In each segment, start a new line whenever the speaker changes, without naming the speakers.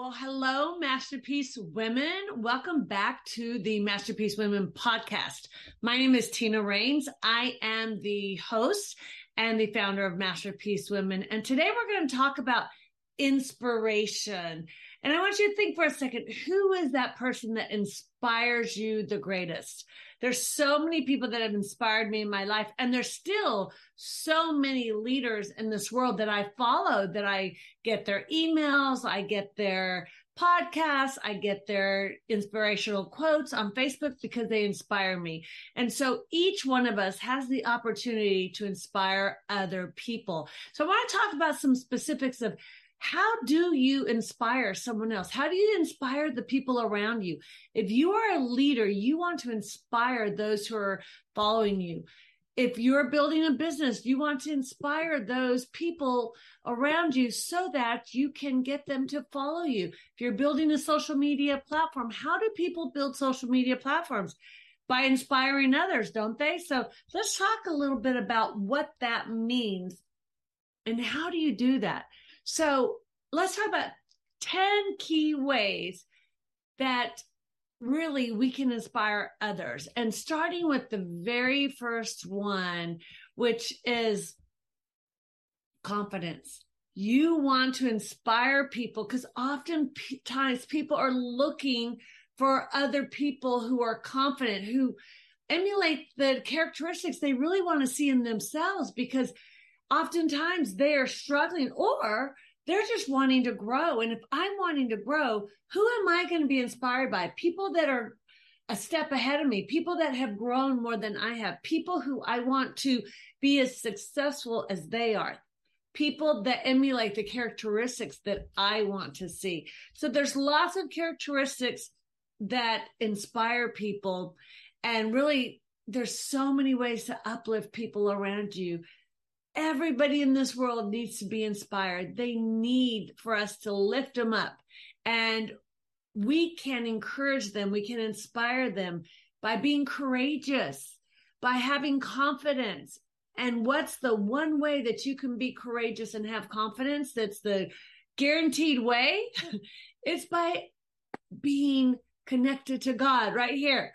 Well, hello, Masterpiece Women. Welcome back to the Masterpiece Women podcast. My name is Tina Rains. I am the host and the founder of Masterpiece Women. And today we're going to talk about inspiration. And I want you to think for a second who is that person that inspires you the greatest? There's so many people that have inspired me in my life, and there's still so many leaders in this world that I follow that I get their emails, I get their podcasts, I get their inspirational quotes on Facebook because they inspire me. And so each one of us has the opportunity to inspire other people. So I want to talk about some specifics of how do you inspire someone else? How do you inspire the people around you? If you are a leader, you want to inspire those who are following you. If you're building a business, you want to inspire those people around you so that you can get them to follow you. If you're building a social media platform, how do people build social media platforms? By inspiring others, don't they? So let's talk a little bit about what that means and how do you do that? So let's talk about 10 key ways that really we can inspire others. And starting with the very first one, which is confidence. You want to inspire people because oftentimes people are looking for other people who are confident, who emulate the characteristics they really want to see in themselves because oftentimes they are struggling or they're just wanting to grow. And if I'm wanting to grow, who am I going to be inspired by? People that are a step ahead of me, people that have grown more than I have, people who I want to be as successful as they are, people that emulate the characteristics that I want to see. So there's lots of characteristics that inspire people. And really, there's so many ways to uplift people around you everybody in this world needs to be inspired. They need for us to lift them up. And we can encourage them, we can inspire them by being courageous, by having confidence. And what's the one way that you can be courageous and have confidence? That's the guaranteed way. it's by being connected to God right here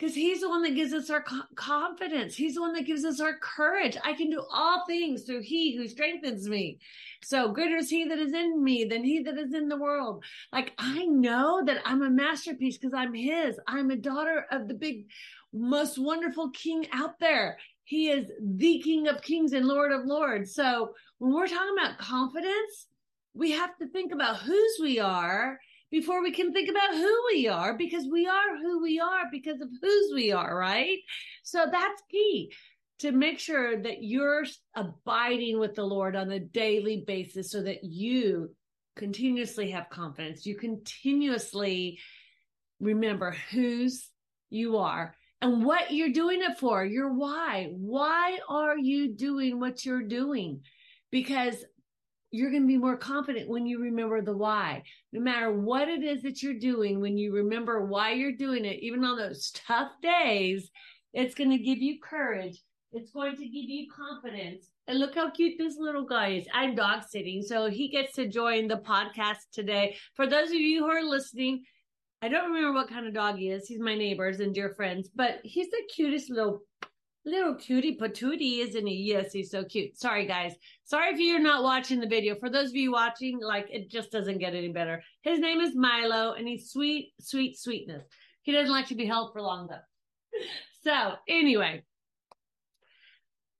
because he's the one that gives us our confidence. He's the one that gives us our courage. I can do all things through he who strengthens me. So greater is he that is in me than he that is in the world. Like I know that I'm a masterpiece because I'm his. I'm a daughter of the big, most wonderful king out there. He is the king of kings and lord of lords. So when we're talking about confidence, we have to think about whose we are before we can think about who we are because we are who we are because of whose we are, right? So that's key to make sure that you're abiding with the Lord on a daily basis so that you continuously have confidence. You continuously remember whose you are and what you're doing it for, your why. Why are you doing what you're doing? Because you're going to be more confident when you remember the why. No matter what it is that you're doing, when you remember why you're doing it, even on those tough days, it's going to give you courage. It's going to give you confidence. And look how cute this little guy is. I'm dog sitting, so he gets to join the podcast today. For those of you who are listening, I don't remember what kind of dog he is. He's my neighbors and dear friends, but he's the cutest little Little cutie patootie, isn't he? Yes, he's so cute. Sorry, guys. Sorry if you're not watching the video. For those of you watching, like it just doesn't get any better. His name is Milo, and he's sweet, sweet, sweetness. He doesn't like to be held for long though. So anyway,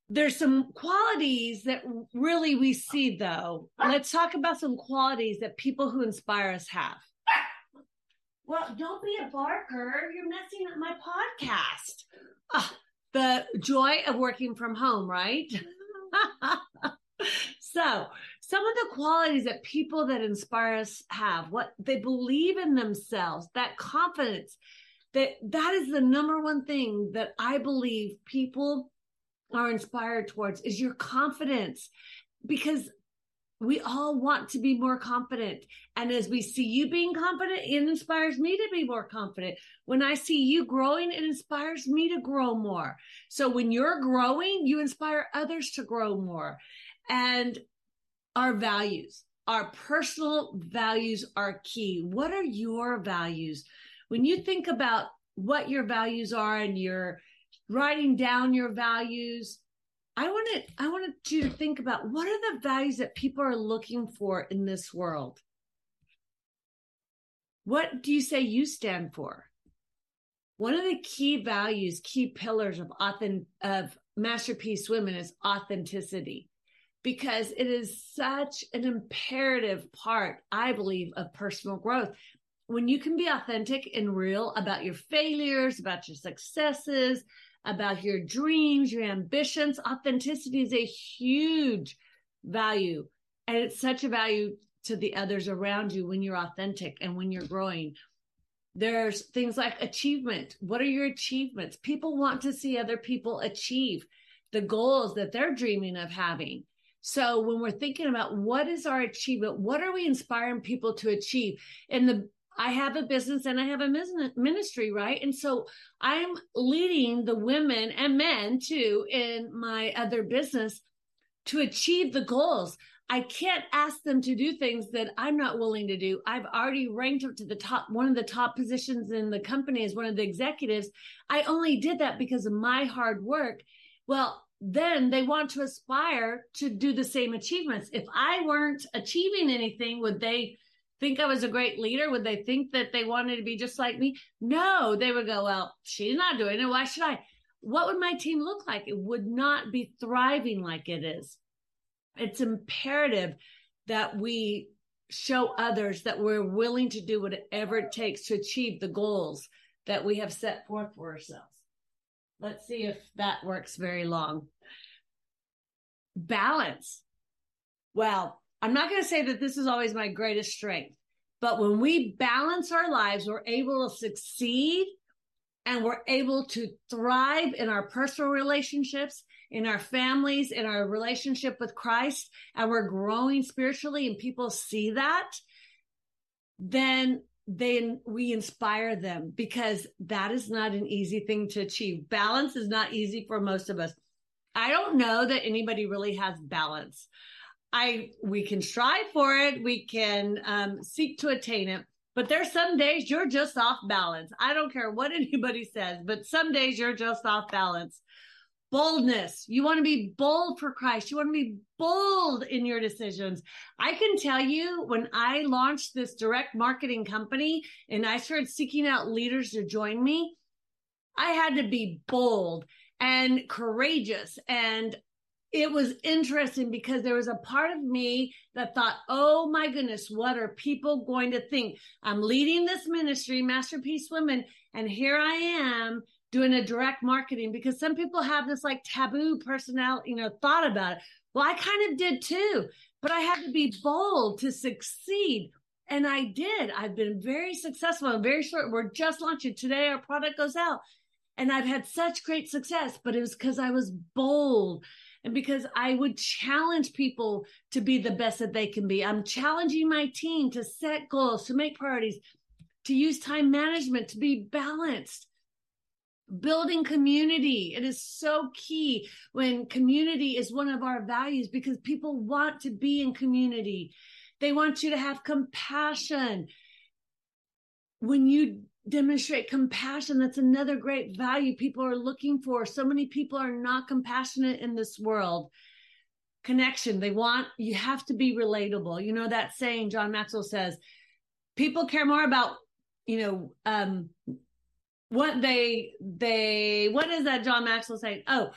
there's some qualities that really we see though. Let's talk about some qualities that people who inspire us have. Well, don't be a barker. You're messing up my podcast. Oh, the joy of working from home, right? so, some of the qualities that people that inspire us have, what they believe in themselves, that confidence, that that is the number one thing that I believe people are inspired towards is your confidence because we all want to be more confident. And as we see you being confident, it inspires me to be more confident. When I see you growing, it inspires me to grow more. So when you're growing, you inspire others to grow more. And our values, our personal values are key. What are your values? When you think about what your values are and you're writing down your values, I wanted I wanted you to think about what are the values that people are looking for in this world? What do you say you stand for? One of the key values, key pillars of authentic, of masterpiece women is authenticity because it is such an imperative part, I believe, of personal growth. When you can be authentic and real about your failures, about your successes, about your dreams, your ambitions. Authenticity is a huge value. And it's such a value to the others around you when you're authentic and when you're growing. There's things like achievement. What are your achievements? People want to see other people achieve the goals that they're dreaming of having. So when we're thinking about what is our achievement, what are we inspiring people to achieve? In the I have a business and I have a ministry, right? And so I'm leading the women and men too in my other business to achieve the goals. I can't ask them to do things that I'm not willing to do. I've already ranked up to the top, one of the top positions in the company as one of the executives. I only did that because of my hard work. Well, then they want to aspire to do the same achievements. If I weren't achieving anything, would they think I was a great leader? Would they think that they wanted to be just like me? No, they would go, well, she's not doing it. Why should I? What would my team look like? It would not be thriving like it is. It's imperative that we show others that we're willing to do whatever it takes to achieve the goals that we have set forth for ourselves. Let's see if that works very long. Balance. Well, I'm not going to say that this is always my greatest strength, but when we balance our lives, we're able to succeed and we're able to thrive in our personal relationships, in our families, in our relationship with Christ, and we're growing spiritually and people see that, then then we inspire them because that is not an easy thing to achieve. Balance is not easy for most of us. I don't know that anybody really has balance. I we can strive for it, we can um, seek to attain it, but there's some days you're just off balance. I don't care what anybody says, but some days you're just off balance. Boldness. You want to be bold for Christ. You want to be bold in your decisions. I can tell you when I launched this direct marketing company and I started seeking out leaders to join me, I had to be bold and courageous and it was interesting because there was a part of me that thought, oh my goodness, what are people going to think? I'm leading this ministry, Masterpiece Women, and here I am doing a direct marketing because some people have this like taboo personality, you know, thought about it. Well, I kind of did too, but I had to be bold to succeed. And I did. I've been very successful and very short. We're just launching today. Our product goes out and I've had such great success, but it was because I was bold and because I would challenge people to be the best that they can be. I'm challenging my team to set goals, to make priorities, to use time management, to be balanced. Building community. It is so key when community is one of our values because people want to be in community. They want you to have compassion. When you demonstrate compassion. That's another great value people are looking for. So many people are not compassionate in this world. Connection. They want, you have to be relatable. You know, that saying John Maxwell says, people care more about, you know, um, what they, they, what is that John Maxwell saying? Oh,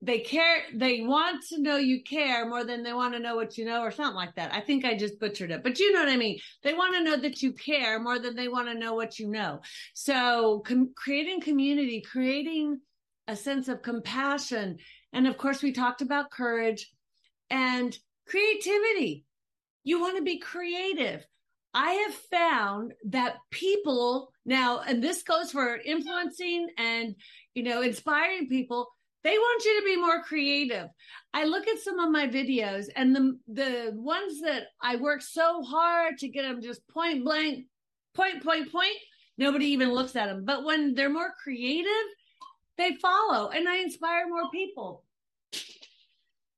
they care they want to know you care more than they want to know what you know or something like that. I think i just butchered it but you know what i mean. They want to know that you care more than they want to know what you know. So com- creating community creating a sense of compassion and of course we talked about courage and creativity. You want to be creative. I have found that people now and this goes for influencing and you know inspiring people they want you to be more creative. I look at some of my videos and the the ones that I work so hard to get them just point blank, point, point, point, nobody even looks at them. But when they're more creative, they follow and I inspire more people.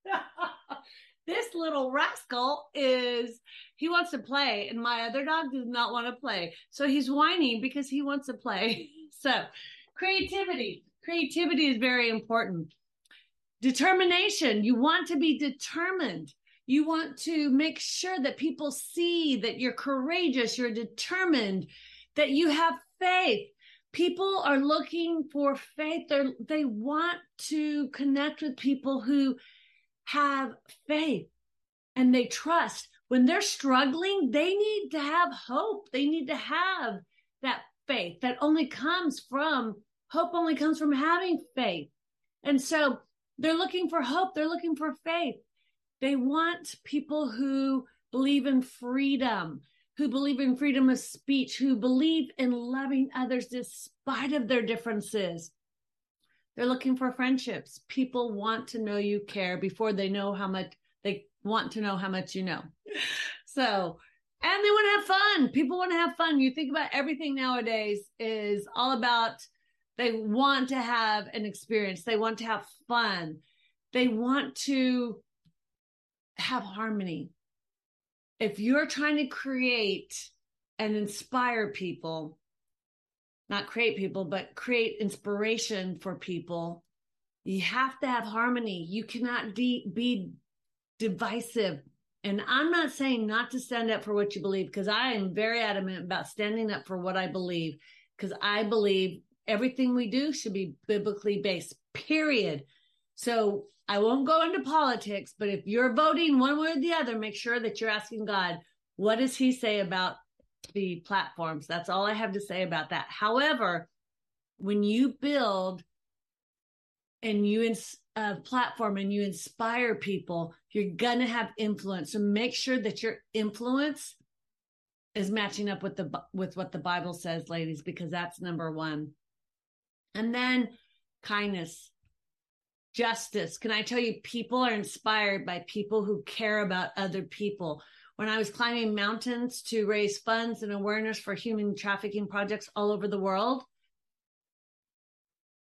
this little rascal is he wants to play and my other dog does not want to play so he's whining because he wants to play so creativity creativity is very important. Determination. You want to be determined. You want to make sure that people see that you're courageous you're determined that you have faith. People are looking for faith. They they want to connect with people who have faith and they trust. When they're struggling, they need to have hope. They need to have that faith that only comes from hope, only comes from having faith. And so they're looking for hope, they're looking for faith. They want people who believe in freedom, who believe in freedom of speech, who believe in loving others despite of their differences. They're looking for friendships. People want to know you care before they know how much they want to know how much you know. So, and they want to have fun. People want to have fun. You think about everything nowadays is all about they want to have an experience. They want to have fun. They want to have harmony. If you're trying to create and inspire people, not create people, but create inspiration for people. You have to have harmony. You cannot de- be divisive. And I'm not saying not to stand up for what you believe, because I am very adamant about standing up for what I believe, because I believe everything we do should be biblically based, period. So I won't go into politics, but if you're voting one way or the other, make sure that you're asking God, what does he say about the platforms. That's all I have to say about that. However, when you build and you ins- a platform and you inspire people, you're gonna have influence. So make sure that your influence is matching up with the with what the Bible says, ladies, because that's number one. And then kindness, justice. Can I tell you, people are inspired by people who care about other people when I was climbing mountains to raise funds and awareness for human trafficking projects all over the world,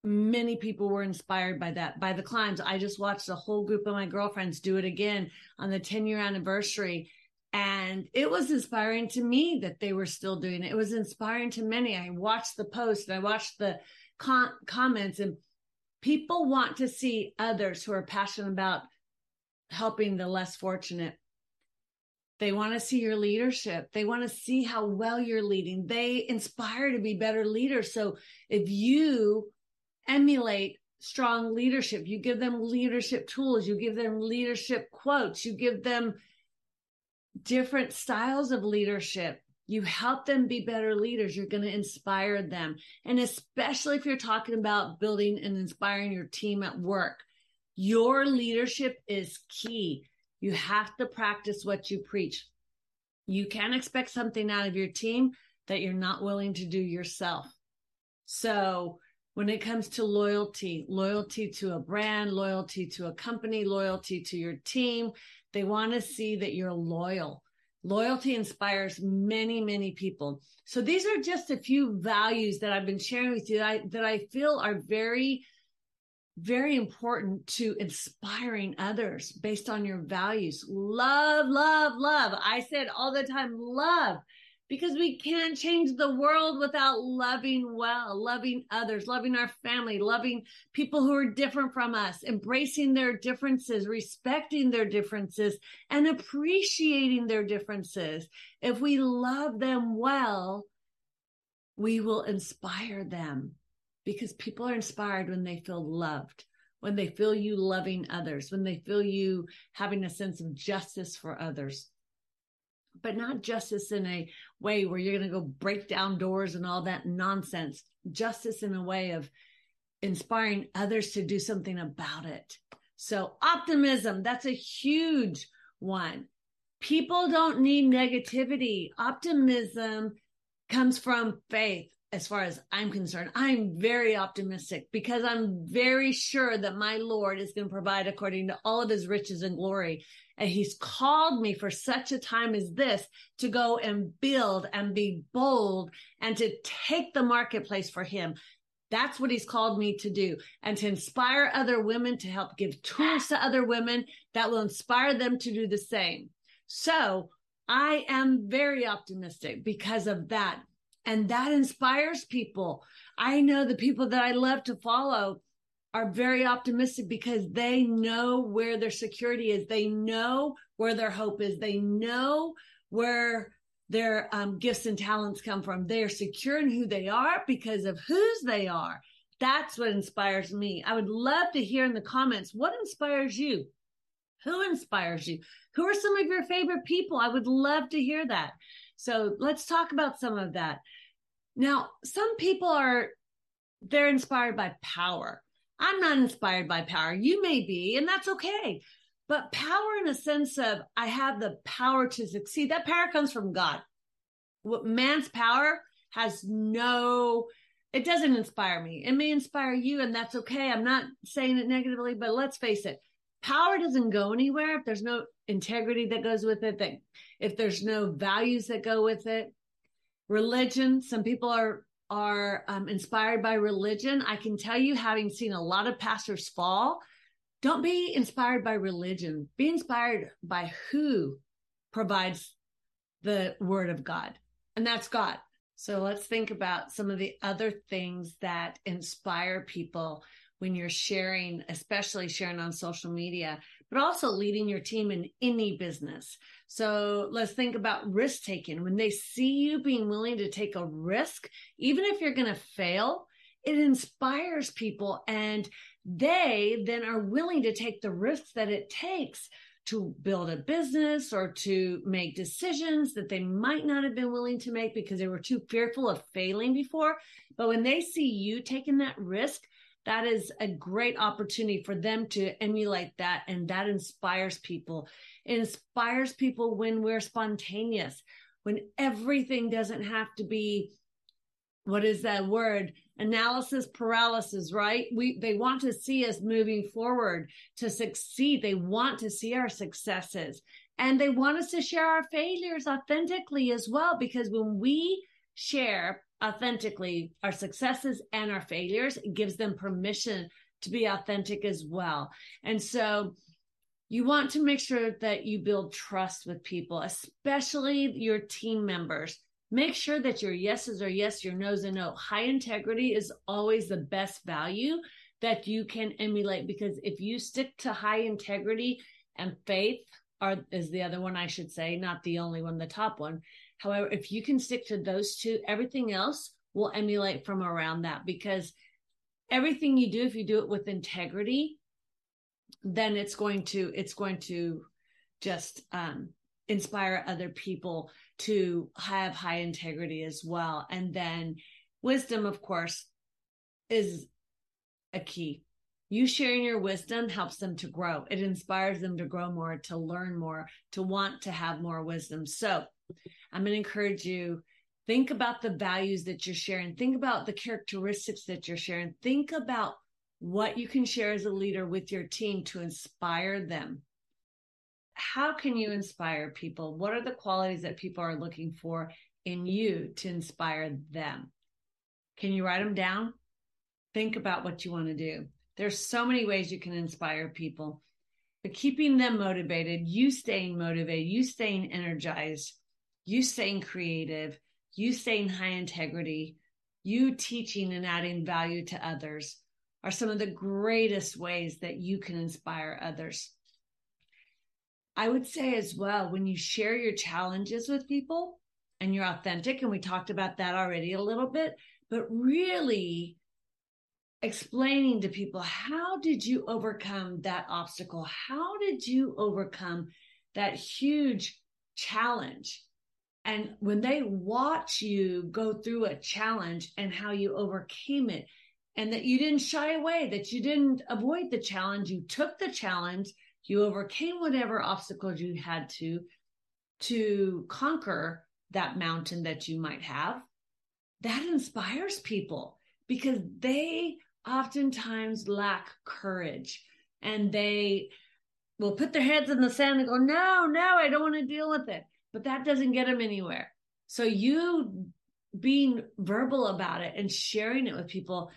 many people were inspired by that, by the climbs. I just watched a whole group of my girlfriends do it again on the 10 year anniversary. And it was inspiring to me that they were still doing it. It was inspiring to many. I watched the post and I watched the con- comments, and people want to see others who are passionate about helping the less fortunate they want to see your leadership. They want to see how well you're leading. They inspire to be better leaders. So if you emulate strong leadership, you give them leadership tools, you give them leadership quotes, you give them different styles of leadership. You help them be better leaders. You're going to inspire them. And especially if you're talking about building and inspiring your team at work, your leadership is key you have to practice what you preach. You can't expect something out of your team that you're not willing to do yourself. So, when it comes to loyalty, loyalty to a brand, loyalty to a company, loyalty to your team, they want to see that you're loyal. Loyalty inspires many, many people. So these are just a few values that I've been sharing with you that I, that I feel are very very important to inspiring others based on your values. Love, love, love. I said all the time, love, because we can't change the world without loving well, loving others, loving our family, loving people who are different from us, embracing their differences, respecting their differences, and appreciating their differences. If we love them well, we will inspire them because people are inspired when they feel loved, when they feel you loving others, when they feel you having a sense of justice for others. But not justice in a way where you're going to go break down doors and all that nonsense. Justice in a way of inspiring others to do something about it. So, optimism, that's a huge one. People don't need negativity. Optimism comes from faith as far as I'm concerned, I'm very optimistic because I'm very sure that my Lord is going to provide according to all of his riches and glory. And he's called me for such a time as this to go and build and be bold and to take the marketplace for him. That's what he's called me to do and to inspire other women to help give tools to other women that will inspire them to do the same. So I am very optimistic because of that. And that inspires people. I know the people that I love to follow are very optimistic because they know where their security is. They know where their hope is. They know where their um, gifts and talents come from. They are secure in who they are because of whose they are. That's what inspires me. I would love to hear in the comments what inspires you? Who inspires you? Who are some of your favorite people? I would love to hear that. So let's talk about some of that. Now, some people are, they're inspired by power. I'm not inspired by power. You may be, and that's okay. But power in a sense of I have the power to succeed, that power comes from God. What man's power has no, it doesn't inspire me. It may inspire you, and that's okay. I'm not saying it negatively, but let's face it, power doesn't go anywhere if there's no integrity that goes with it, that if there's no values that go with it. Religion, some people are are um, inspired by religion. I can tell you, having seen a lot of pastors fall, don't be inspired by religion. Be inspired by who provides the word of God, and that's God. So let's think about some of the other things that inspire people when you're sharing, especially sharing on social media, but also leading your team in any business. So let's think about risk taking. When they see you being willing to take a risk, even if you're going to fail, it inspires people and they then are willing to take the risks that it takes to build a business or to make decisions that they might not have been willing to make because they were too fearful of failing before. But when they see you taking that risk, that is a great opportunity for them to emulate that. And that inspires people. It inspires people when we're spontaneous, when everything doesn't have to be, what is that word? Analysis paralysis, right? We, they want to see us moving forward to succeed. They want to see our successes and they want us to share our failures authentically as well. Because when we share authentically our successes and our failures. It gives them permission to be authentic as well. And so you want to make sure that you build trust with people, especially your team members. Make sure that your yeses are yes, your no's are no. High integrity is always the best value that you can emulate because if you stick to high integrity and faith, are is the other one I should say, not the only one, the top one. However, if you can stick to those two, everything else will emulate from around that because everything you do, if you do it with integrity, then it's going to, it's going to just, um, inspire other people to have high integrity as well. And then wisdom, of course, is a key. You sharing your wisdom helps them to grow. It inspires them to grow more, to learn more, to want to have more wisdom. So I'm going to encourage you think about the values that you're sharing. Think about the characteristics that you're sharing. Think about what you can share as a leader with your team to inspire them. How can you inspire people? What are the qualities that people are looking for in you to inspire them? Can you write them down? Think about what you want to do. There's so many ways you can inspire people, but keeping them motivated, you staying motivated, you staying energized, you staying creative, you staying high integrity, you teaching and adding value to others are some of the greatest ways that you can inspire others. I would say as well, when you share your challenges with people and you're authentic, and we talked about that already a little bit, but really explaining to people, how did you overcome that obstacle? How did you overcome that huge challenge? And when they watch you go through a challenge and how you overcame it, and that you didn't shy away, that you didn't avoid the challenge, you took the challenge, you overcame whatever obstacles you had to, to conquer that mountain that you might have, that inspires people because they oftentimes lack courage and they will put their heads in the sand and go, no, no, I don't want to deal with it but that doesn't get them anywhere. So you being verbal about it and sharing it with people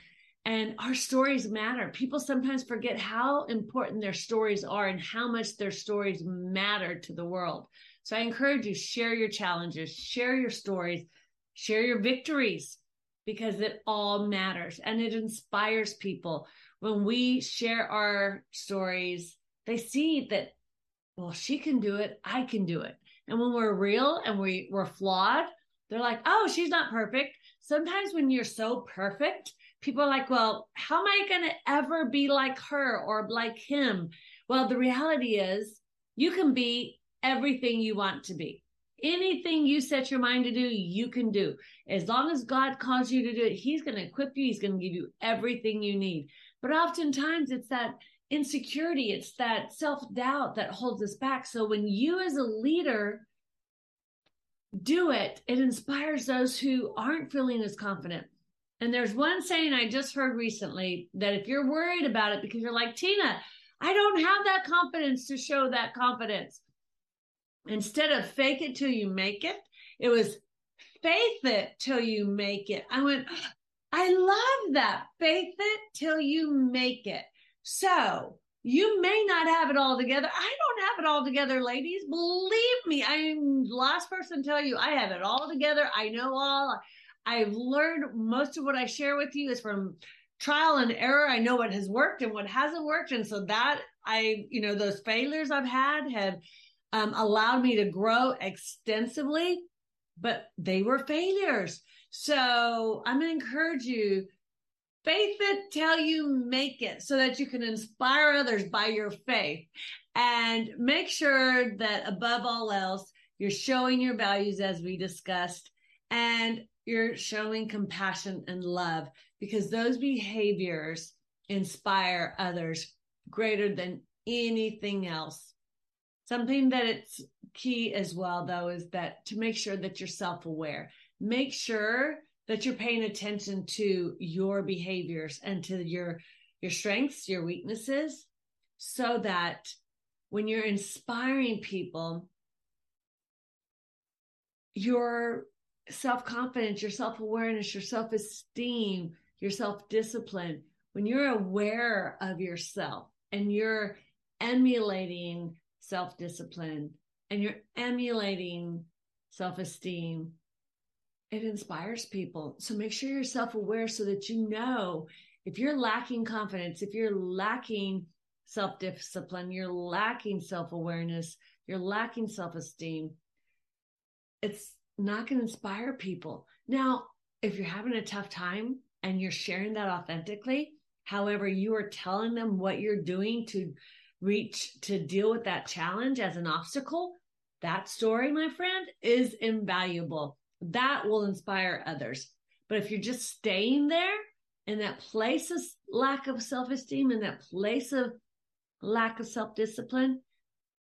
And our stories matter. People sometimes forget how important their stories are and how much their stories matter to the world. So I encourage you share your challenges, share your stories, share your victories because it all matters and it inspires people. When we share our stories, they see that well, she can do it, I can do it. And when we're real and we, we're flawed, they're like, oh, she's not perfect. Sometimes when you're so perfect, people are like, well, how am I going to ever be like her or like him? Well, the reality is you can be everything you want to be. Anything you set your mind to do, you can do. As long as God calls you to do it, He's going to equip you. He's going to give you everything you need. But oftentimes it's that insecurity, it's that self doubt that holds us back. So when you as a leader do it, it inspires those who aren't feeling as confident. And there's one saying I just heard recently that if you're worried about it because you're like, Tina, I don't have that confidence to show that confidence. Instead of fake it till you make it, it was faith it till you make it. I went, I love that. Faith it till you make it. So you may not have it all together. I don't have it all together, ladies. Believe me, I'm the last person to tell you I have it all together. I know all. I've learned most of what I share with you is from trial and error. I know what has worked and what hasn't worked. And so that I, you know, those failures I've had have um, allowed me to grow extensively, but they were failures. So I'm going to encourage you faith it till you make it so that you can inspire others by your faith and make sure that above all else, you're showing your values as we discussed and you're showing compassion and love because those behaviors inspire others greater than anything else. Something that it's key as well, though, is that to make sure that you're self aware. Make sure that you're paying attention to your behaviors and to your your strengths, your weaknesses, so that when you're inspiring people, your self confidence, your self awareness, your self esteem, your self discipline, when you're aware of yourself and you're emulating self discipline and you're emulating self esteem, it inspires people. So make sure you're self aware so that you know if you're lacking confidence, if you're lacking self discipline, you're lacking self awareness, you're lacking self esteem, it's not going to inspire people. Now, if you're having a tough time and you're sharing that authentically, however, you are telling them what you're doing to reach to deal with that challenge as an obstacle, that story, my friend, is invaluable. That will inspire others. But if you're just staying there in that place of lack of self esteem, in that place of lack of self discipline,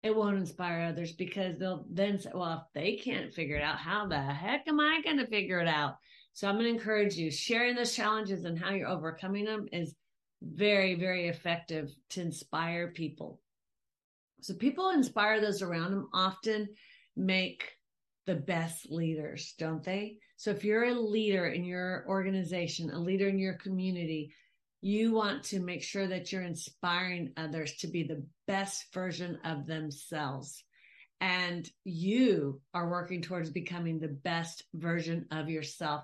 it won't inspire others because they'll then say, well, if they can't figure it out, how the heck am I going to figure it out? So I'm going to encourage you sharing those challenges and how you're overcoming them is very, very effective to inspire people. So people inspire those around them often make the best leaders, don't they? So if you're a leader in your organization, a leader in your community, you want to make sure that you're inspiring others to be the best version of themselves. And you are working towards becoming the best version of yourself.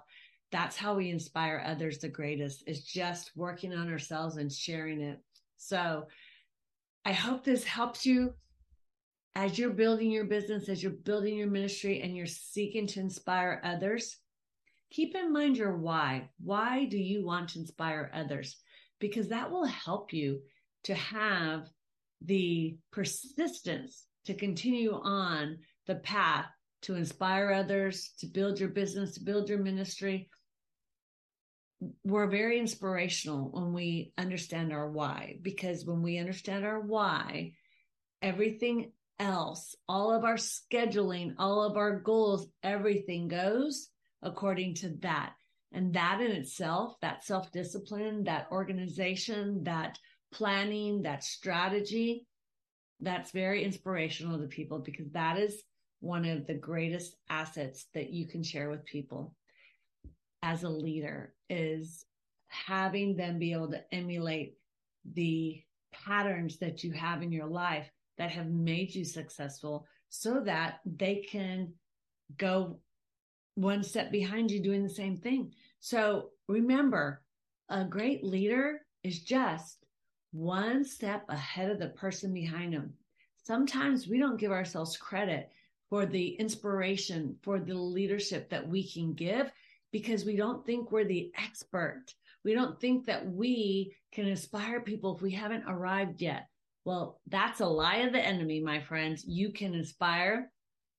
That's how we inspire others the greatest is just working on ourselves and sharing it. So I hope this helps you as you're building your business, as you're building your ministry and you're seeking to inspire others. Keep in mind your why. Why do you want to inspire others? because that will help you to have the persistence to continue on the path to inspire others, to build your business, to build your ministry. We're very inspirational when we understand our why, because when we understand our why, everything else, all of our scheduling, all of our goals, everything goes according to that. And that in itself, that self discipline, that organization, that planning, that strategy, that's very inspirational to people because that is one of the greatest assets that you can share with people as a leader is having them be able to emulate the patterns that you have in your life that have made you successful so that they can go one step behind you doing the same thing. So remember, a great leader is just one step ahead of the person behind them. Sometimes we don't give ourselves credit for the inspiration, for the leadership that we can give because we don't think we're the expert. We don't think that we can inspire people if we haven't arrived yet. Well, that's a lie of the enemy, my friends. You can inspire,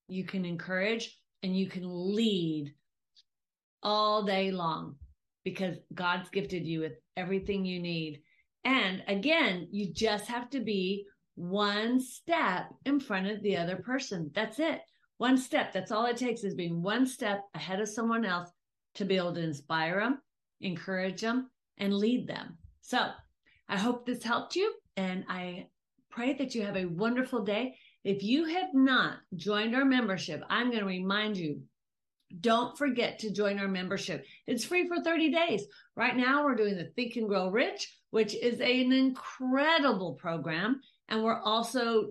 you can encourage, and you can lead all day long because God's gifted you with everything you need. And again, you just have to be one step in front of the other person. That's it. One step. That's all it takes is being one step ahead of someone else to be able to inspire them, encourage them, and lead them. So I hope this helped you. And I pray that you have a wonderful day. If you have not joined our membership, I'm going to remind you don't forget to join our membership. It's free for 30 days. Right now, we're doing the Think and Grow Rich, which is an incredible program. And we're also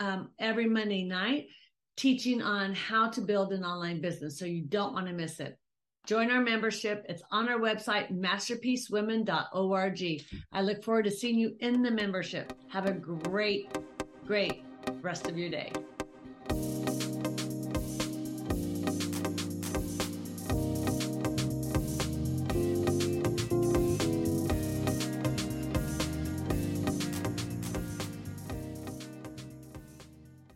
um, every Monday night teaching on how to build an online business. So you don't want to miss it. Join our membership. It's on our website, masterpiecewomen.org. I look forward to seeing you in the membership. Have a great, great rest of your day.